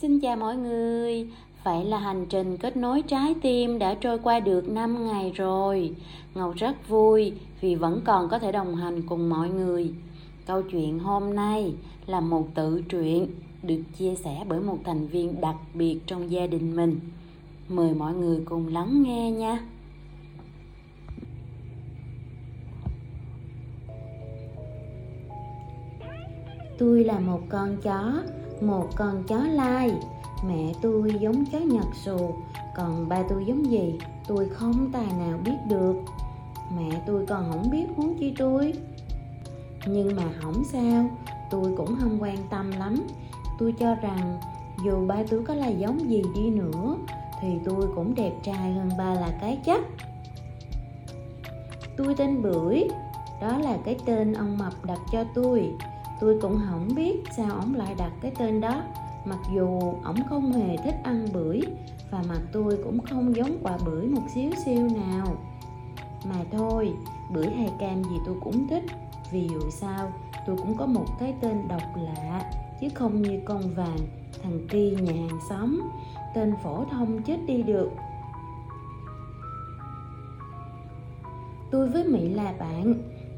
Xin chào mọi người. Vậy là hành trình kết nối trái tim đã trôi qua được 5 ngày rồi. Ngọc rất vui vì vẫn còn có thể đồng hành cùng mọi người. Câu chuyện hôm nay là một tự truyện được chia sẻ bởi một thành viên đặc biệt trong gia đình mình. Mời mọi người cùng lắng nghe nha. Tôi là một con chó một con chó lai. Mẹ tôi giống chó nhật xù. Còn ba tôi giống gì? Tôi không tài nào biết được. Mẹ tôi còn không biết huống chi tôi. Nhưng mà không sao, tôi cũng không quan tâm lắm. Tôi cho rằng, dù ba tôi có là giống gì đi nữa, thì tôi cũng đẹp trai hơn ba là cái chắc. Tôi tên bưởi. Đó là cái tên ông mập đặt cho tôi tôi cũng không biết sao ổng lại đặt cái tên đó. Mặc dù ổng không hề thích ăn bưởi, và mặt tôi cũng không giống quả bưởi một xíu siêu nào. Mà thôi, bưởi hay cam gì tôi cũng thích. Vì dù sao, tôi cũng có một cái tên độc lạ, chứ không như con vàng, thằng kia nhà hàng xóm. Tên phổ thông chết đi được. Tôi với mỹ là bạn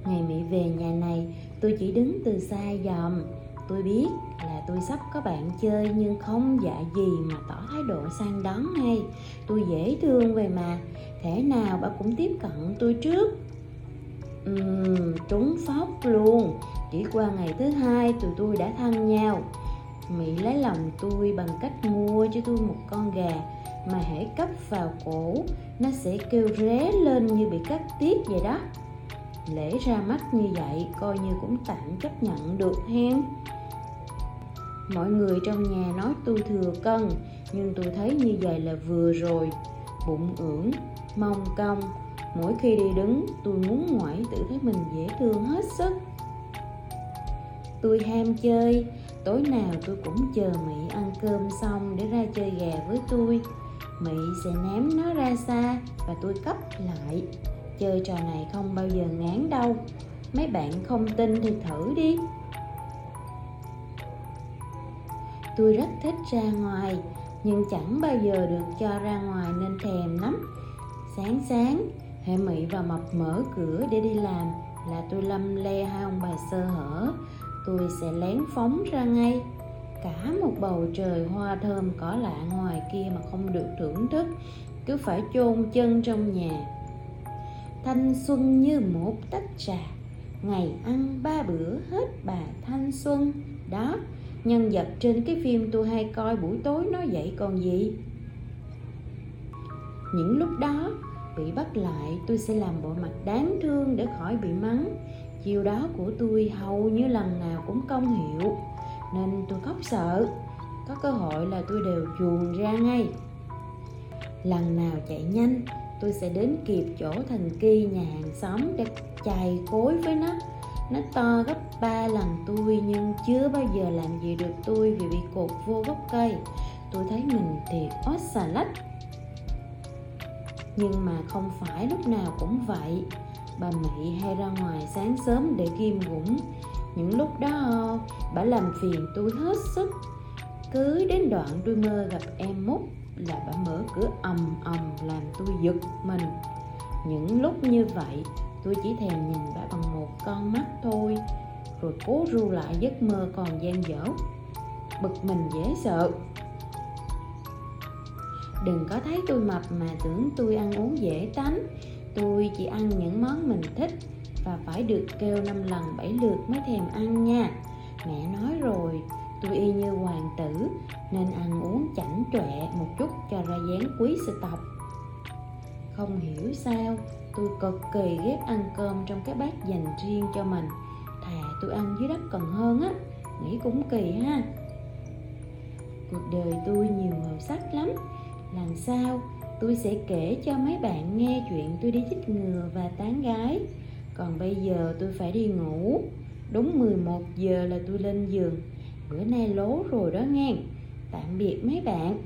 ngày mỹ về nhà này tôi chỉ đứng từ xa dòm. Tôi biết là tôi sắp có bạn chơi nhưng không dạ gì mà tỏ thái độ sang đón ngay. Tôi dễ thương về mà. Thế nào bà cũng tiếp cận tôi trước. Uhm, trúng phóc luôn. Chỉ qua ngày thứ hai tụi tôi đã thân nhau. Mỹ lấy lòng tôi bằng cách mua cho tôi một con gà Mà hãy cấp vào cổ Nó sẽ kêu ré lên như bị cắt tiết vậy đó lễ ra mắt như vậy, coi như cũng tạm chấp nhận được hen. Mọi người trong nhà nói tôi thừa cân, nhưng tôi thấy như vậy là vừa rồi. Bụng ưỡn, mông cong. Mỗi khi đi đứng, tôi muốn ngoảy tự thấy mình dễ thương hết sức. Tôi ham chơi, tối nào tôi cũng chờ mỹ ăn cơm xong để ra chơi gà với tôi. Mỹ sẽ ném nó ra xa và tôi cấp lại chơi trò này không bao giờ ngán đâu. Mấy bạn không tin thì thử đi. Tôi rất thích ra ngoài, nhưng chẳng bao giờ được cho ra ngoài nên thèm lắm. Sáng sáng hệ mị và mập mở cửa để đi làm là tôi lâm le hai ông bà sơ hở. Tôi sẽ lén phóng ra ngay. Cả một bầu trời hoa thơm cỏ lạ ngoài kia mà không được thưởng thức. Cứ phải chôn chân trong nhà thanh xuân như một tách trà. Ngày ăn ba bữa hết bà thanh xuân. Đó, nhân vật trên cái phim tôi hay coi buổi tối nó vậy còn gì? Những lúc đó, bị bắt lại, tôi sẽ làm bộ mặt đáng thương để khỏi bị mắng. Chiều đó của tôi hầu như lần nào cũng công hiệu nên tôi khóc sợ. Có cơ hội là tôi đều chuồn ra ngay. Lần nào chạy nhanh tôi sẽ đến kịp chỗ thành kỳ nhà hàng xóm để chài cối với nó. Nó to gấp ba lần tôi nhưng chưa bao giờ làm gì được tôi vì bị cột vô gốc cây. Tôi thấy mình thiệt ót xà lách. Nhưng mà không phải lúc nào cũng vậy. Bà mỹ hay ra ngoài sáng sớm để ghim gũng những lúc đó, bà làm phiền tôi hết sức cứ đến đoạn tôi mơ gặp em mút là bà mở cửa ầm ầm làm tôi giật mình. Những lúc như vậy, tôi chỉ thèm nhìn bà bằng một con mắt thôi, rồi cố ru lại giấc mơ còn gian dở. Bực mình dễ sợ. Đừng có thấy tôi mập mà tưởng tôi ăn uống dễ tánh. Tôi chỉ ăn những món mình thích và phải được kêu năm lần bảy lượt mới thèm ăn nha. Mẹ nói rồi tôi y như hoàng tử, nên ăn uống chảnh chọe một chút cho ra dáng quý sư tộc không hiểu sao, tôi cực kỳ ghét ăn cơm trong cái bát dành riêng cho mình. Thà tôi ăn dưới đất còn hơn á, nghĩ cũng kỳ ha. Cuộc đời tôi nhiều màu sắc lắm. Làm sao, tôi sẽ kể cho mấy bạn nghe chuyện tôi đi chích ngừa và tán gái. Còn bây giờ tôi phải đi ngủ. Đúng 11 giờ là tôi lên giường bữa nay lố rồi đó nghe. Tạm biệt mấy bạn.